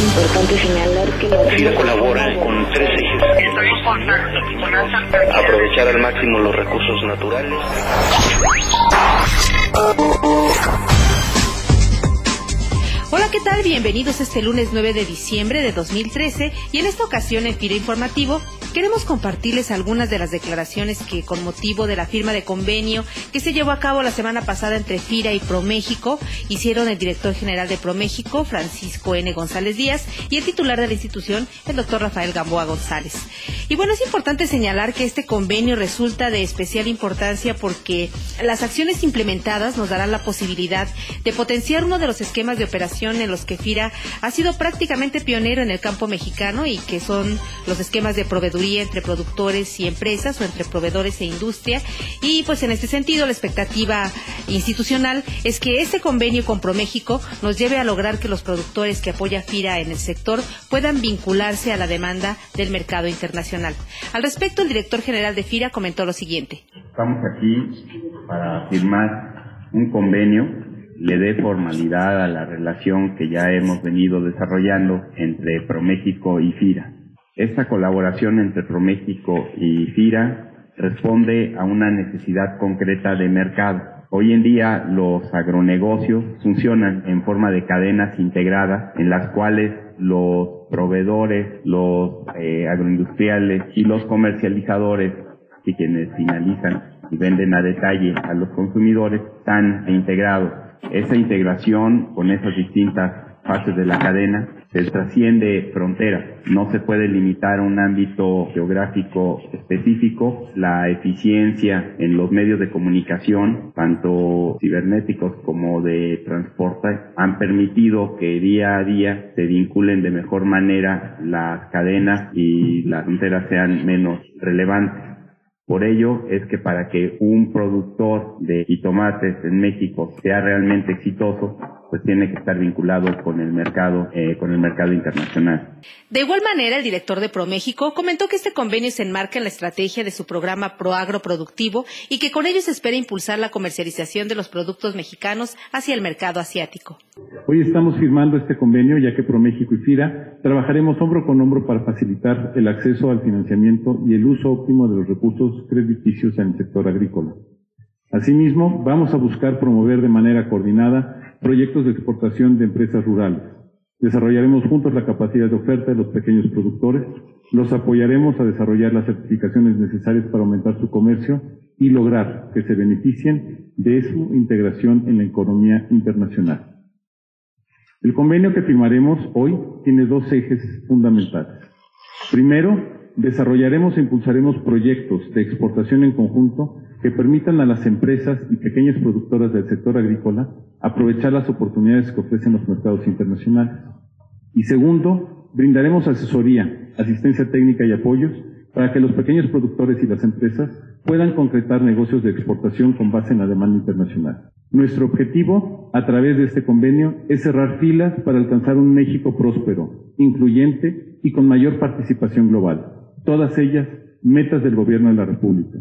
Es importante señalar que la FIRA colabora con tres ejes. Aprovechar al máximo los recursos naturales. Bienvenidos este lunes 9 de diciembre de 2013 y en esta ocasión en FIRA Informativo queremos compartirles algunas de las declaraciones que con motivo de la firma de convenio que se llevó a cabo la semana pasada entre FIRA y ProMéxico hicieron el director general de ProMéxico, Francisco N. González Díaz, y el titular de la institución, el doctor Rafael Gamboa González. Y bueno, es importante señalar que este convenio resulta de especial importancia porque las acciones implementadas nos darán la posibilidad de potenciar uno de los esquemas de operación en los que FIRA ha sido prácticamente pionero en el campo mexicano y que son los esquemas de proveeduría entre productores y empresas o entre proveedores e industria. Y pues en este sentido la expectativa institucional es que este convenio con ProMéxico nos lleve a lograr que los productores que apoya FIRA en el sector puedan vincularse a la demanda del mercado internacional. Al respecto, el director general de FIRA comentó lo siguiente. Estamos aquí para firmar un convenio le dé formalidad a la relación que ya hemos venido desarrollando entre ProMéxico y FIRA. Esta colaboración entre ProMéxico y FIRA responde a una necesidad concreta de mercado. Hoy en día los agronegocios funcionan en forma de cadenas integradas en las cuales los proveedores, los eh, agroindustriales y los comercializadores y quienes finalizan y venden a detalle a los consumidores están integrados. Esa integración con esas distintas fases de la cadena se trasciende fronteras. No se puede limitar a un ámbito geográfico específico. La eficiencia en los medios de comunicación, tanto cibernéticos como de transporte, han permitido que día a día se vinculen de mejor manera las cadenas y las fronteras sean menos relevantes. Por ello es que para que un productor de jitomates en México sea realmente exitoso, pues tiene que estar vinculado con el mercado, eh, con el mercado internacional. De igual manera, el director de ProMéxico comentó que este convenio se enmarca en la estrategia de su programa ProAgro Productivo y que con ello se espera impulsar la comercialización de los productos mexicanos hacia el mercado asiático. Hoy estamos firmando este convenio ya que ProMéxico y FIRA trabajaremos hombro con hombro para facilitar el acceso al financiamiento y el uso óptimo de los recursos crediticios en el sector agrícola. Asimismo, vamos a buscar promover de manera coordinada proyectos de exportación de empresas rurales. Desarrollaremos juntos la capacidad de oferta de los pequeños productores, los apoyaremos a desarrollar las certificaciones necesarias para aumentar su comercio y lograr que se beneficien de su integración en la economía internacional. El convenio que firmaremos hoy tiene dos ejes fundamentales. Primero, desarrollaremos e impulsaremos proyectos de exportación en conjunto que permitan a las empresas y pequeñas productoras del sector agrícola aprovechar las oportunidades que ofrecen los mercados internacionales. Y segundo, brindaremos asesoría, asistencia técnica y apoyos para que los pequeños productores y las empresas puedan concretar negocios de exportación con base en la demanda internacional. Nuestro objetivo a través de este convenio es cerrar filas para alcanzar un México próspero, incluyente y con mayor participación global. Todas ellas metas del Gobierno de la República.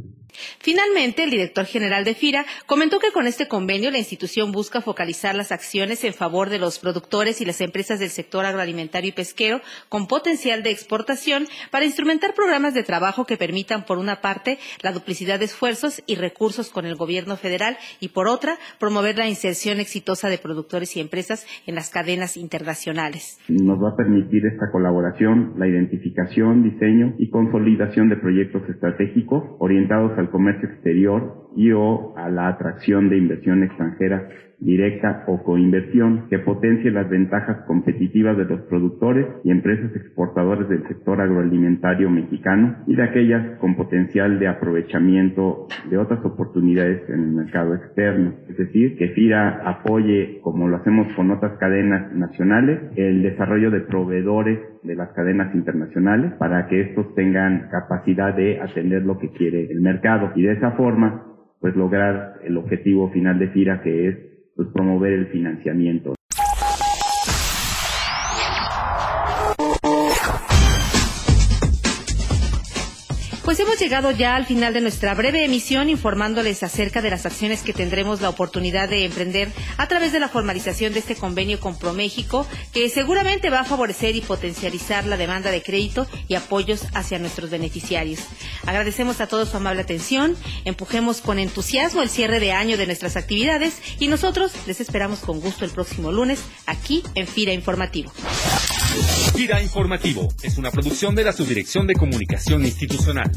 Finalmente, el director general de FIRA comentó que con este convenio la institución busca focalizar las acciones en favor de los productores y las empresas del sector agroalimentario y pesquero con potencial de exportación para instrumentar programas de trabajo que permitan, por una parte, la duplicidad de esfuerzos y recursos con el gobierno federal y, por otra, promover la inserción exitosa de productores y empresas en las cadenas internacionales. Nos va a permitir esta colaboración, la identificación, diseño y consolidación de proyectos estratégicos orientados al comercio exterior y o a la atracción de inversión extranjera directa o coinversión que potencie las ventajas competitivas de los productores y empresas exportadores del sector agroalimentario mexicano y de aquellas con potencial de aprovechamiento de otras oportunidades en el mercado externo. Es decir, que FIRA apoye, como lo hacemos con otras cadenas nacionales, el desarrollo de proveedores de las cadenas internacionales para que estos tengan capacidad de atender lo que quiere el mercado y de esa forma pues lograr el objetivo final de FIRA que es pues promover el financiamiento. Pues hemos llegado ya al final de nuestra breve emisión informándoles acerca de las acciones que tendremos la oportunidad de emprender a través de la formalización de este convenio con ProMéxico, que seguramente va a favorecer y potencializar la demanda de crédito y apoyos hacia nuestros beneficiarios. Agradecemos a todos su amable atención, empujemos con entusiasmo el cierre de año de nuestras actividades y nosotros les esperamos con gusto el próximo lunes aquí en FIRA Informativo. Gira Informativo es una producción de la Subdirección de Comunicación Institucional.